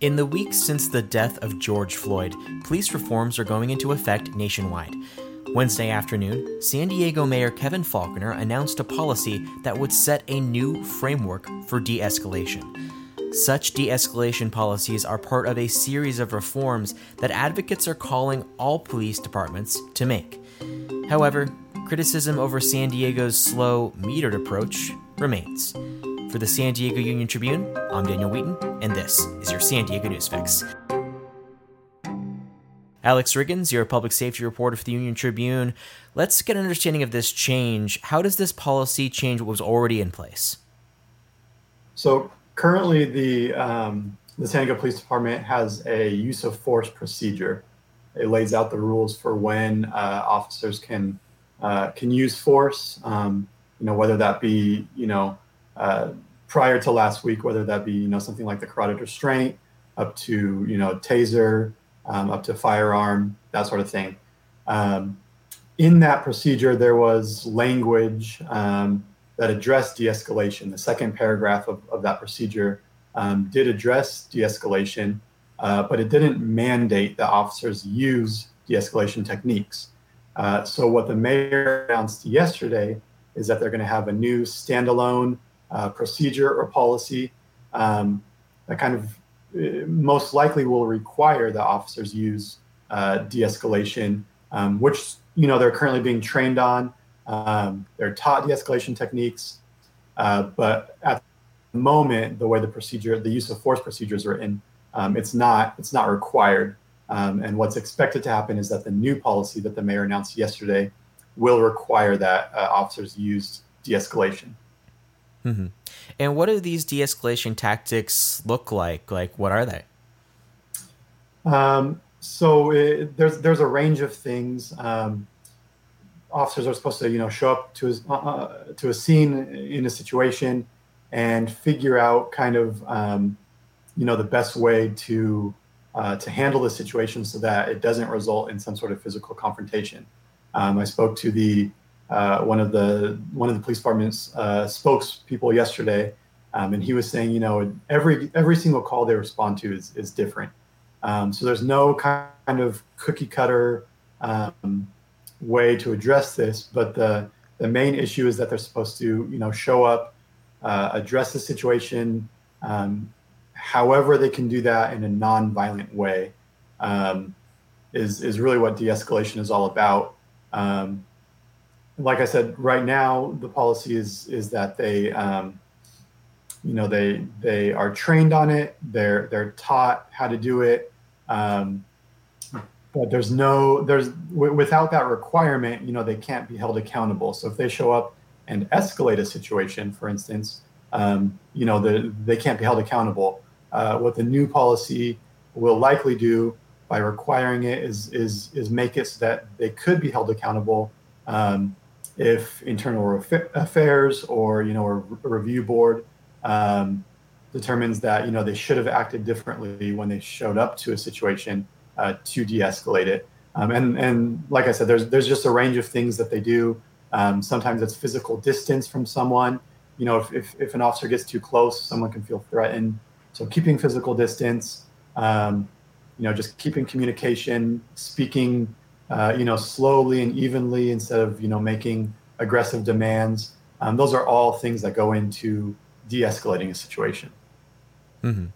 In the weeks since the death of George Floyd, police reforms are going into effect nationwide. Wednesday afternoon, San Diego Mayor Kevin Faulconer announced a policy that would set a new framework for de escalation. Such de escalation policies are part of a series of reforms that advocates are calling all police departments to make. However, criticism over San Diego's slow, metered approach remains. For the San Diego Union Tribune, I'm Daniel Wheaton, and this is your San Diego News Fix. Alex Riggins, your public safety reporter for the Union Tribune. Let's get an understanding of this change. How does this policy change what was already in place? So currently, the um, the San Diego Police Department has a use of force procedure. It lays out the rules for when uh, officers can uh, can use force. Um, you know, whether that be you know uh, prior to last week, whether that be you know something like the carotid restraint, up to you know taser, um, up to firearm, that sort of thing. Um, in that procedure, there was language um, that addressed de-escalation. The second paragraph of, of that procedure um, did address de-escalation, uh, but it didn't mandate that officers use de-escalation techniques. Uh, so what the mayor announced yesterday is that they're going to have a new standalone uh, procedure or policy um, that kind of uh, most likely will require that officers use uh, de-escalation, um, which you know they're currently being trained on. Um, they're taught de-escalation techniques, uh, but at the moment, the way the procedure, the use of force procedure is written, um, it's not it's not required. Um, and what's expected to happen is that the new policy that the mayor announced yesterday will require that uh, officers use de-escalation. Mm-hmm. And what do these de-escalation tactics look like? Like, what are they? Um, so it, there's there's a range of things. Um, officers are supposed to, you know, show up to a, uh, uh, to a scene in a situation and figure out kind of, um, you know, the best way to uh, to handle the situation so that it doesn't result in some sort of physical confrontation. Um, I spoke to the uh, one of the one of the police department's uh, spokespeople yesterday, um, and he was saying, you know, every every single call they respond to is is different. Um, so there's no kind of cookie cutter um, way to address this, but the the main issue is that they're supposed to, you know, show up, uh, address the situation, um, however they can do that in a non-violent way, um, is is really what de-escalation is all about. Like I said, right now the policy is is that they, um, you know, they they are trained on it. They're they're taught how to do it. Um, but there's no there's w- without that requirement, you know, they can't be held accountable. So if they show up and escalate a situation, for instance, um, you know, the, they can't be held accountable. Uh, what the new policy will likely do by requiring it is is is make it so that they could be held accountable um, if internal affairs or you know a, review board um, determines that you know they should have acted differently when they showed up to a situation uh, to de-escalate it. Um, and and like I said, there's there's just a range of things that they do. Um, sometimes it's physical distance from someone. You know, if, if, if, an officer gets too close, someone can feel threatened. So keeping physical distance, um, you know, just keeping communication, speaking uh, you know, slowly and evenly instead of, you know, making aggressive demands. Um, those are all things that go into de-escalating a situation. Mm-hmm.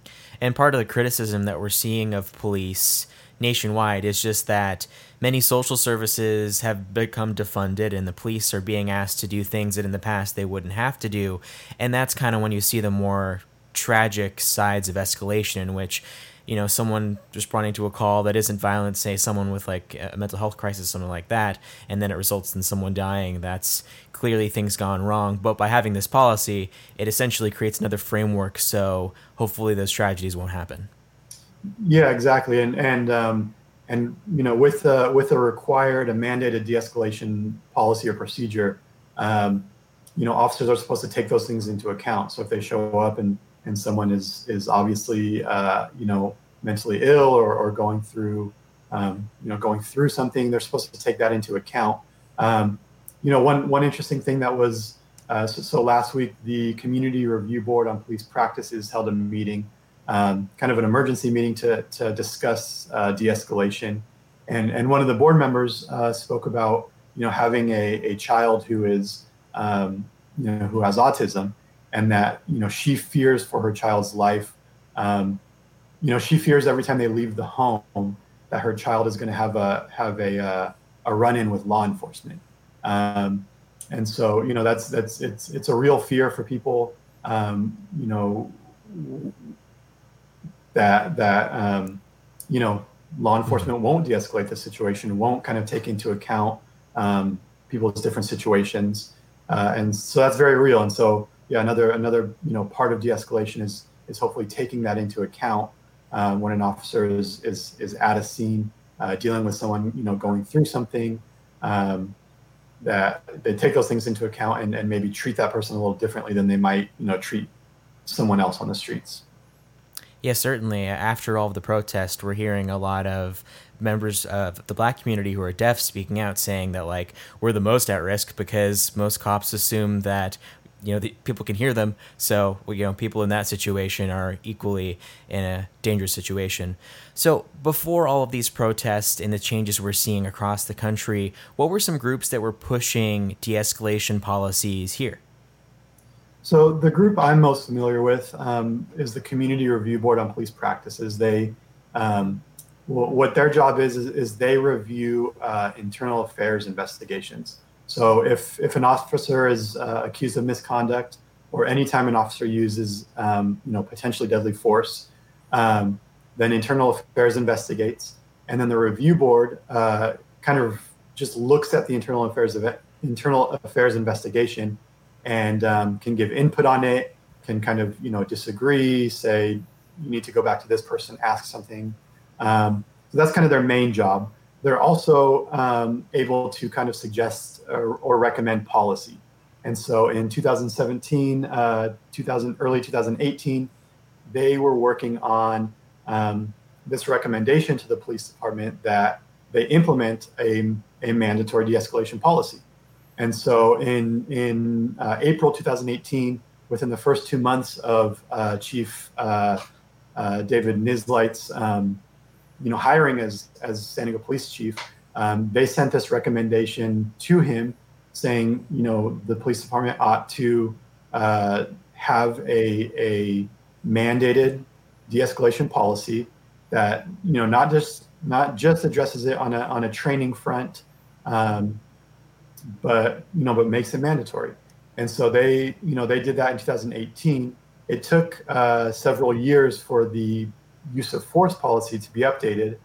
And part of the criticism that we're seeing of police nationwide is just that many social services have become defunded and the police are being asked to do things that in the past they wouldn't have to do. And that's kind of when you see the more tragic sides of escalation in which you know someone responding to a call that isn't violent say someone with like a mental health crisis something like that and then it results in someone dying that's clearly things gone wrong. But by having this policy it essentially creates another framework so hopefully those tragedies won't happen. Yeah exactly and and um and you know with uh, with a required a mandated de-escalation policy or procedure um, you know officers are supposed to take those things into account. So if they show up and and someone is is obviously uh, you know mentally ill or, or going through um, you know going through something, they're supposed to take that into account. Um, you know, one one interesting thing that was uh, so, so, last week the Community Review Board on Police Practices held a meeting, um, kind of an emergency meeting to, to discuss uh, de-escalation. And, and one of the board members uh, spoke about, you know, having a, a child who is, um, you know, who has autism and that, you know, she fears for her child's life. Um, you know, she fears every time they leave the home that her child is going to have a, have a, uh, a run-in with law enforcement. Um, and so, you know, that's, that's, it's, it's a real fear for people, um, you know, that that um, you know law enforcement won't de-escalate the situation, won't kind of take into account um, people's different situations, uh, and so that's very real. And so yeah, another another you know part of de-escalation is is hopefully taking that into account uh, when an officer is is is at a scene uh, dealing with someone you know going through something. Um, that they take those things into account and, and maybe treat that person a little differently than they might you know treat someone else on the streets. Yeah, certainly. After all of the protests, we're hearing a lot of members of the black community who are deaf speaking out saying that like we're the most at risk because most cops assume that you know the, people can hear them so you know people in that situation are equally in a dangerous situation so before all of these protests and the changes we're seeing across the country what were some groups that were pushing de-escalation policies here so the group I'm most familiar with um, is the Community Review Board on Police Practices. They, um, what their job is, is, is they review uh, internal affairs investigations. So if if an officer is uh, accused of misconduct, or anytime an officer uses, um, you know, potentially deadly force, um, then internal affairs investigates, and then the review board uh, kind of just looks at the internal affairs of internal affairs investigation and um, can give input on it, can kind of you know disagree, say you need to go back to this person, ask something. Um, so that's kind of their main job. They're also um, able to kind of suggest or, or, recommend policy. And so in 2017, uh, 2000, early 2018, they were working on um, this recommendation to the police department that they implement a, a mandatory de-escalation policy. And so in in uh, April 2018, within the first two months of uh, Chief uh, uh David Nisleit's um, you know hiring as as San Diego Police Chief, um, they sent this recommendation to him, saying you know the police department ought to uh, have a a mandated de-escalation policy that you know not just not just addresses it on a on a training front. Um, but you know, but makes it mandatory. And so they, you know, they did that in 2018. It took uh, several years for the use of force policy to be updated.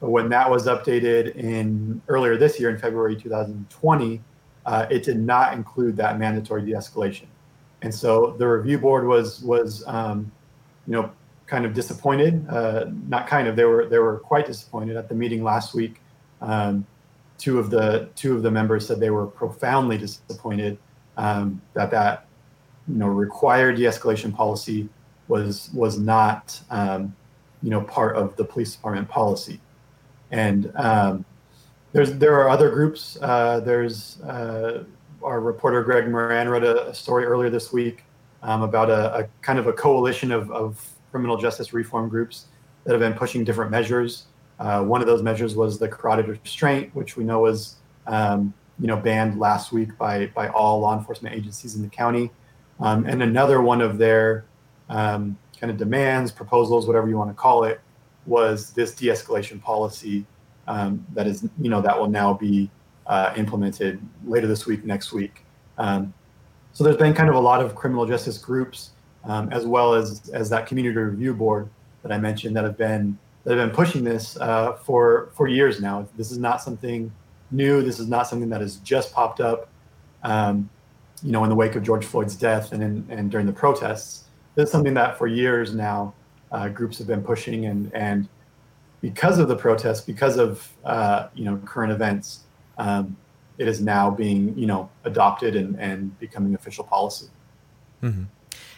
But when that was updated in earlier this year, in February 2020, uh, it did not include that mandatory de-escalation. And so the review board was was um, you know kind of disappointed. Uh, not kind of. They were they were quite disappointed at the meeting last week. Um, two of the two of the members said they were profoundly disappointed um, that that you know required de-escalation policy was was not um, you know part of the police department policy, and um, there's there are other groups. Uh, there's uh, our reporter Greg Moran wrote a, a story earlier this week um, about a, a, kind of a coalition of, of criminal justice reform groups that have been pushing different measures uh, one of those measures was the carotid restraint, which we know was um, you know banned last week by by all law enforcement agencies in the county. Um, and another one of their um, kind of demands, proposals, whatever you want to call it, was this de-escalation policy um, that is you know that will now be uh, implemented later this week, next week. Um, so there's been kind of a lot of criminal justice groups, um, as well as as that community review board that I mentioned, that have been that have been pushing this uh, for for years now. This is not something new. This is not something that has just popped up, um, you know, in the wake of George Floyd's death and in, and during the protests. This is something that for years now uh, groups have been pushing, and and because of the protests, because of uh, you know current events, um, it is now being you know adopted and and becoming official policy. Mm-hmm.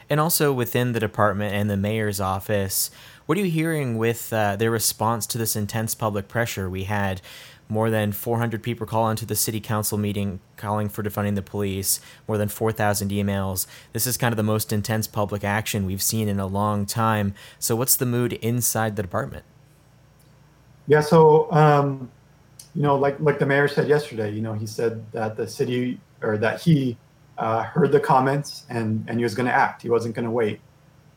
And also within the department and the mayor's office, what are you hearing with uh, their response to this intense public pressure? We had More than 400 people call into the city council meeting calling for defunding the police. More than 4,000 emails. This is kind of the most intense public action we've seen in a long time. So, what's the mood inside the department? Yeah, so um, you know, like like the mayor said yesterday, you know, he said that the city or that he uh, heard the comments and and he was going to act. He wasn't going to wait.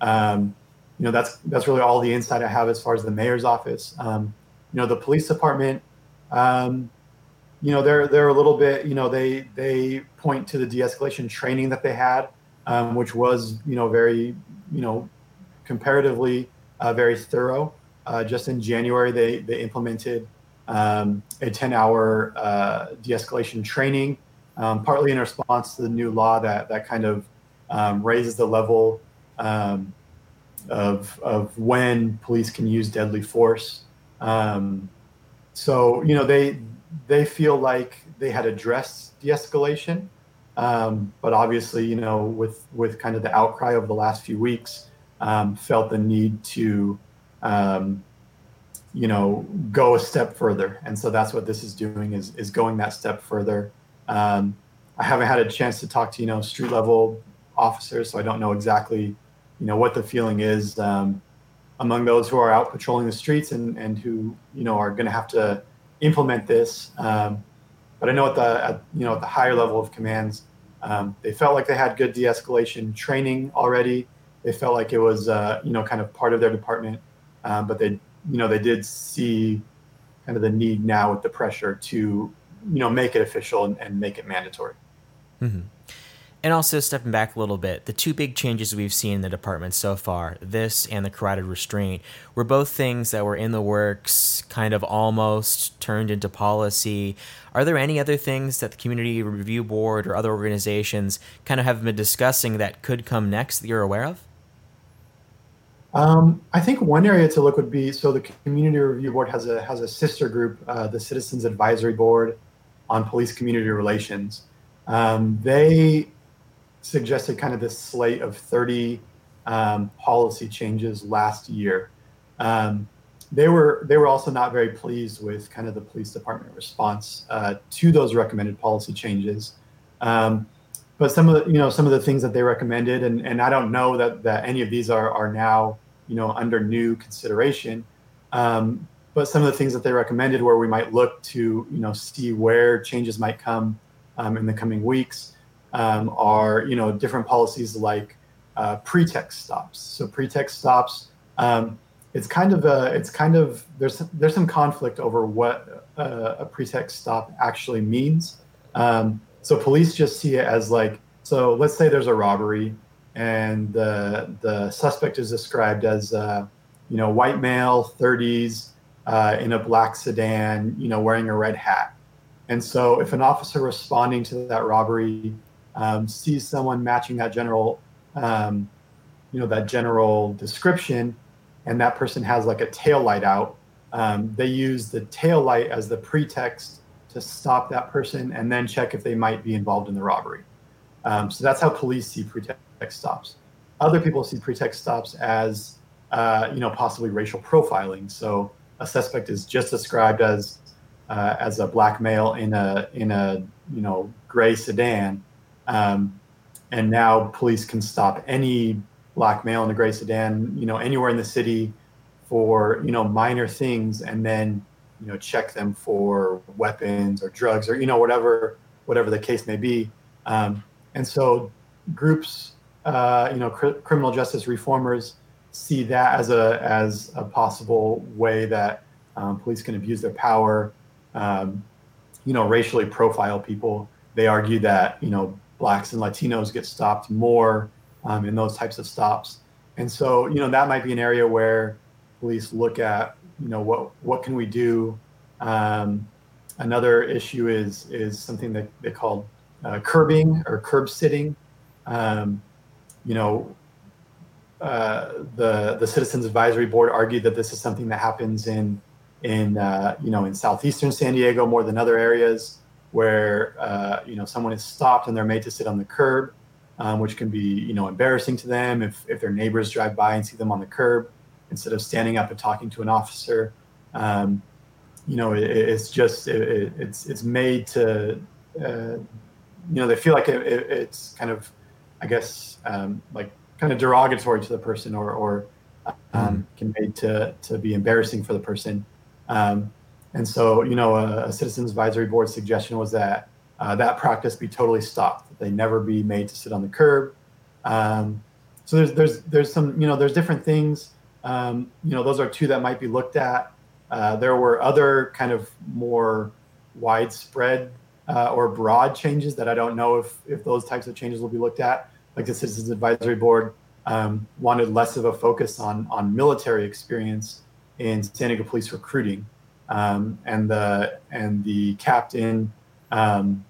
Um, you know, that's that's really all the insight I have as far as the mayor's office. Um, you know, the police department um, you know, they're they're a little bit, you know, they they point to the de-escalation training that they had, um, which was, you know, very, you know, comparatively uh, very thorough. Uh, just in January, they they implemented um, a 10-hour uh, de-escalation training, um, partly in response to the new law that that kind of um, raises the level um, of of when police can use deadly force. Um, so you know they they feel like they had addressed de-escalation. Um, but obviously you know with with kind of the outcry over the last few weeks um, felt the need to um, you know go a step further. And so that's what this is doing is is going that step further. Um, i haven't had a chance to talk to you know street level officers so i don't know exactly you know what the feeling is. Um, among those who are out patrolling the streets and, and who you know are going to have to implement this. Um, but I know at the at, you know at the higher level of commands, um, they felt like they had good de-escalation training already. They felt like it was uh, you know kind of part of their department, um, but they you know they did see kind of the need now with the pressure to you know make it official and, and make it mandatory. Mm-hmm. And also stepping back a little bit, the two big changes we've seen in the department so far, this and the carotid restraint, were both things that were in the works, kind of almost turned into policy. Are there any other things that the Community Review Board or other organizations kind of have been discussing that could come next that you're aware of? Um, I think one area to look would be so the Community Review Board has a has a sister group, uh, the Citizens Advisory Board on Police Community Relations. Um, they suggested kind of this slate of 30 um, policy changes last year. Um, they were they were also not very pleased with kind of the police department response uh, to those recommended policy changes. Um, but some of the you know some of the things that they recommended, and, and I don't know that that any of these are are now you know under new consideration. Um, but some of the things that they recommended, where we might look to you know see where changes might come um, in the coming weeks, um, are you know different policies like uh, pretext stops. So pretext stops. Um, it's kind of a, it's kind of there's there's some conflict over what a, a pretext stop actually means. Um, so police just see it as like so. Let's say there's a robbery, and the the suspect is described as uh, you know white male, 30s, uh, in a black sedan, you know wearing a red hat. And so if an officer responding to that robbery um, sees someone matching that general, um, you know, that general description, and that person has like a tail light out, um, they use the tail light as the pretext to stop that person and then check if they might be involved in the robbery. Um, so that's how police see pretext stops. Other people see pretext stops as, uh, you know, possibly racial profiling. So a suspect is just described as uh, as a black male in a in a you know gray sedan, um, and now police can stop any black male in a gray sedan, you know, anywhere in the city for, you know, minor things and then, you know, check them for weapons or drugs or, you know, whatever, whatever the case may be. Um, and so groups, uh, you know, cr- criminal justice reformers see that as a, as a possible way that um, police can abuse their power, um, you know, racially profile people. They argue that, you know, blacks and Latinos get stopped more um, in those types of stops. And so, you know, that might be an area where police look at, you know, what what can we do? Um, another issue is is something that they call uh, curbing or curb sitting. Um, you know, uh, the the Citizens Advisory Board argued that this is something that happens in in uh, you know in southeastern San Diego more than other areas where uh, you know someone is stopped and they're made to sit on the curb, um, which can be you know embarrassing to them if if their neighbors drive by and see them on the curb instead of standing up and talking to an officer. Um, you know, it, it's just it, it's it's made to, uh, you know, they feel like it, it's kind of, I guess, um, like kind of derogatory to the person, or or um, mm. can made to to be embarrassing for the person. Um, and so, you know, a, a, citizens advisory board suggestion was that uh, that practice be totally stopped. That they never be made to sit on the curb. Um, so there's there's there's some you know there's different things. Um, you know, those are two that might be looked at. Uh, there were other kind of more widespread uh, or broad changes that I don't know if if those types of changes will be looked at. Like the Citizens Advisory Board um, wanted less of a focus on on military experience in San Diego police recruiting, um, and the and the captain um,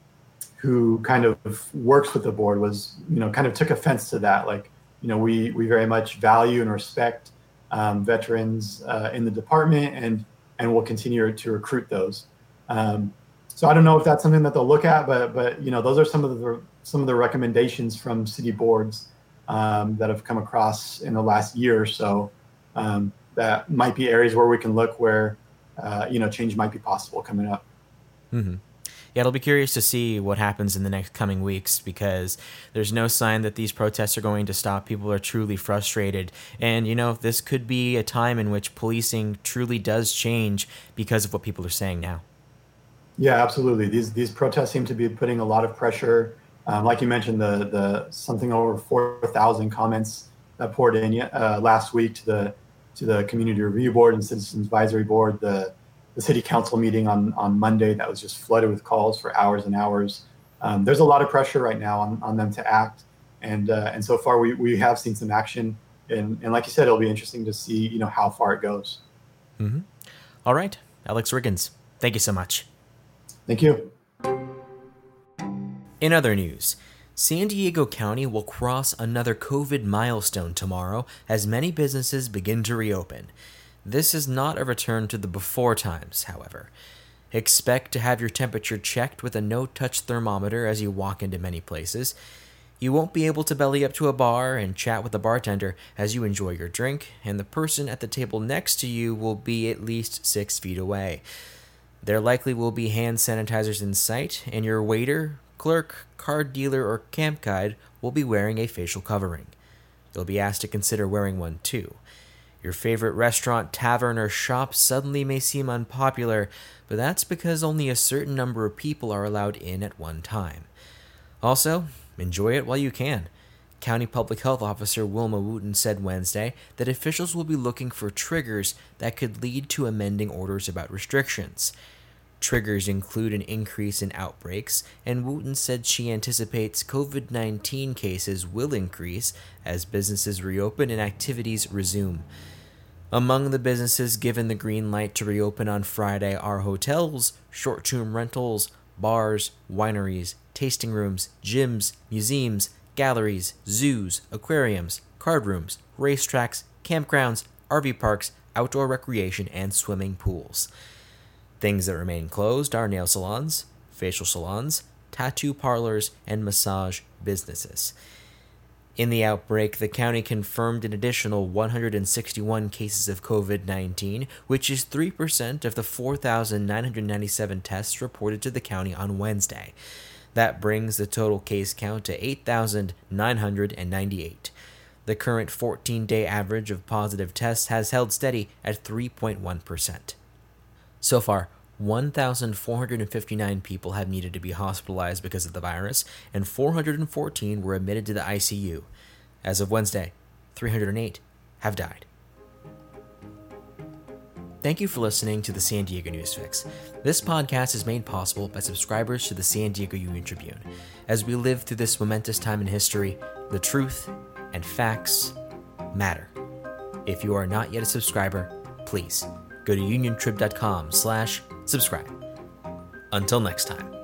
who kind of works with the board was you know kind of took offense to that. Like you know we we very much value and respect um, veterans uh, in the department, and and we'll continue to recruit those. Um, so I don't know if that's something that they'll look at, but but you know those are some of the some of the recommendations from city boards um, that have come across in the last year or so. Um, that might be areas where we can look where uh, you know change might be possible coming up. Mm-hmm yeah, it'll be curious to see what happens in the next coming weeks because there's no sign that these protests are going to stop. People are truly frustrated. And, you know, this could be a time in which policing truly does change because of what people are saying now. Yeah, absolutely. These these protests seem to be putting a lot of pressure. Um, like you mentioned, the the something over four thousand comments that poured in uh, last week to the to the community review board and citizens advisory board. The the city council meeting on, on Monday that was just flooded with calls for hours and hours. Um, there's a lot of pressure right now on, on them to act. And, uh, and so far we, we have seen some action and, and like you said, it'll be interesting to see, you know, how far it goes. Mm-hmm. All right. Alex Riggins, thank you so much. Thank you. In other news, San Diego County will cross another COVID milestone tomorrow as many businesses begin to reopen. This is not a return to the before times, however. Expect to have your temperature checked with a no touch thermometer as you walk into many places. You won't be able to belly up to a bar and chat with the bartender as you enjoy your drink, and the person at the table next to you will be at least six feet away. There likely will be hand sanitizers in sight, and your waiter, clerk, card dealer, or camp guide will be wearing a facial covering. You'll be asked to consider wearing one too. Your favorite restaurant, tavern, or shop suddenly may seem unpopular, but that's because only a certain number of people are allowed in at one time. Also, enjoy it while you can. County Public Health Officer Wilma Wooten said Wednesday that officials will be looking for triggers that could lead to amending orders about restrictions. Triggers include an increase in outbreaks, and Wooten said she anticipates COVID 19 cases will increase as businesses reopen and activities resume. Among the businesses given the green light to reopen on Friday are hotels, short term rentals, bars, wineries, tasting rooms, gyms, museums, galleries, zoos, aquariums, card rooms, racetracks, campgrounds, RV parks, outdoor recreation, and swimming pools. Things that remain closed are nail salons, facial salons, tattoo parlors, and massage businesses. In the outbreak, the county confirmed an additional 161 cases of COVID 19, which is 3% of the 4,997 tests reported to the county on Wednesday. That brings the total case count to 8,998. The current 14 day average of positive tests has held steady at 3.1%. So far, 1,459 people have needed to be hospitalized because of the virus, and 414 were admitted to the ICU. As of Wednesday, 308 have died. Thank you for listening to the San Diego News Fix. This podcast is made possible by subscribers to the San Diego Union Tribune. As we live through this momentous time in history, the truth and facts matter. If you are not yet a subscriber, please go to uniontrib.com slash subscribe. Until next time.